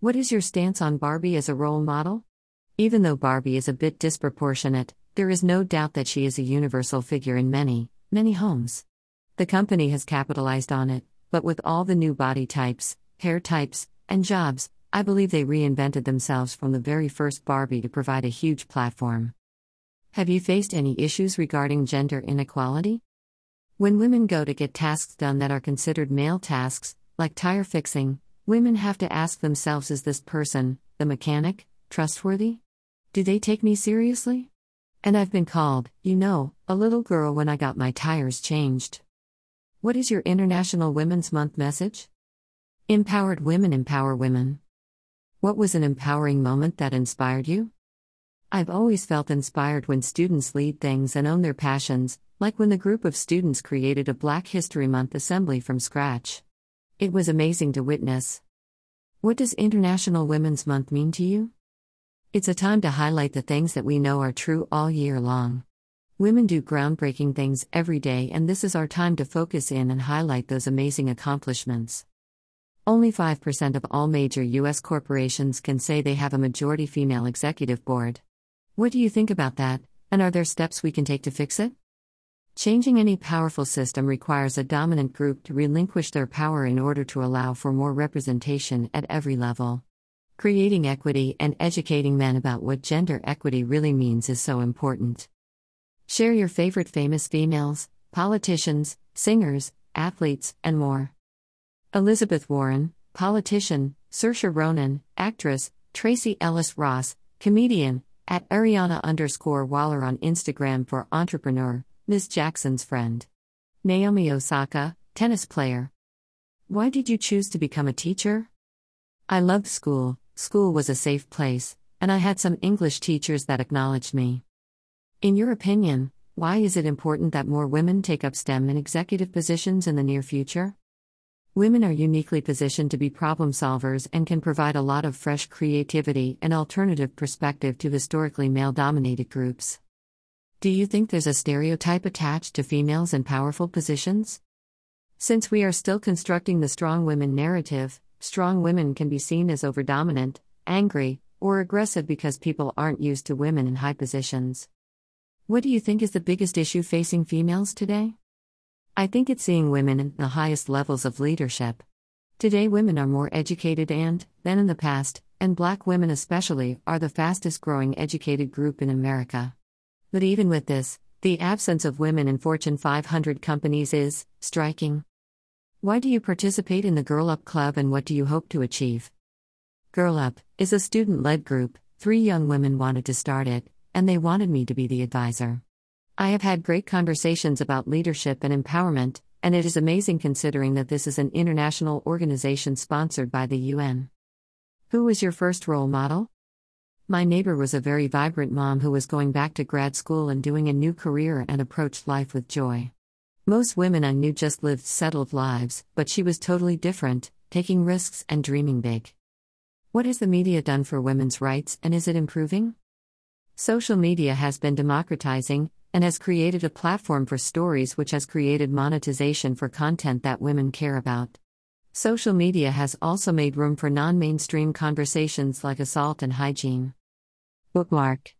What is your stance on Barbie as a role model? Even though Barbie is a bit disproportionate, there is no doubt that she is a universal figure in many, many homes. The company has capitalized on it, but with all the new body types, hair types, and jobs, I believe they reinvented themselves from the very first Barbie to provide a huge platform. Have you faced any issues regarding gender inequality? When women go to get tasks done that are considered male tasks, like tire fixing, women have to ask themselves is this person, the mechanic, trustworthy? Do they take me seriously? And I've been called, you know, a little girl when I got my tires changed. What is your International Women's Month message? Empowered women empower women. What was an empowering moment that inspired you? I've always felt inspired when students lead things and own their passions, like when the group of students created a Black History Month assembly from scratch. It was amazing to witness. What does International Women's Month mean to you? It's a time to highlight the things that we know are true all year long. Women do groundbreaking things every day, and this is our time to focus in and highlight those amazing accomplishments. Only 5% of all major U.S. corporations can say they have a majority female executive board. What do you think about that, and are there steps we can take to fix it? Changing any powerful system requires a dominant group to relinquish their power in order to allow for more representation at every level. Creating equity and educating men about what gender equity really means is so important. Share your favorite famous females, politicians, singers, athletes, and more. Elizabeth Warren, politician, Saoirse Ronan, actress, Tracee Ellis Ross, comedian, at Ariana underscore Waller on Instagram for entrepreneur, Ms. Jackson's friend. Naomi Osaka, tennis player. Why did you choose to become a teacher? I loved school, school was a safe place, and I had some English teachers that acknowledged me. In your opinion, why is it important that more women take up STEM and executive positions in the near future? Women are uniquely positioned to be problem solvers and can provide a lot of fresh creativity and alternative perspective to historically male dominated groups. Do you think there's a stereotype attached to females in powerful positions? Since we are still constructing the strong women narrative, strong women can be seen as overdominant, angry, or aggressive because people aren't used to women in high positions. What do you think is the biggest issue facing females today? I think it's seeing women in the highest levels of leadership. Today, women are more educated and, than in the past, and black women especially, are the fastest growing educated group in America. But even with this, the absence of women in Fortune 500 companies is striking. Why do you participate in the Girl Up Club and what do you hope to achieve? Girl Up is a student led group. Three young women wanted to start it, and they wanted me to be the advisor. I have had great conversations about leadership and empowerment, and it is amazing considering that this is an international organization sponsored by the UN. Who was your first role model? My neighbor was a very vibrant mom who was going back to grad school and doing a new career and approached life with joy. Most women I knew just lived settled lives, but she was totally different, taking risks and dreaming big. What has the media done for women's rights and is it improving? Social media has been democratizing and has created a platform for stories which has created monetization for content that women care about. Social media has also made room for non mainstream conversations like assault and hygiene. Bookmark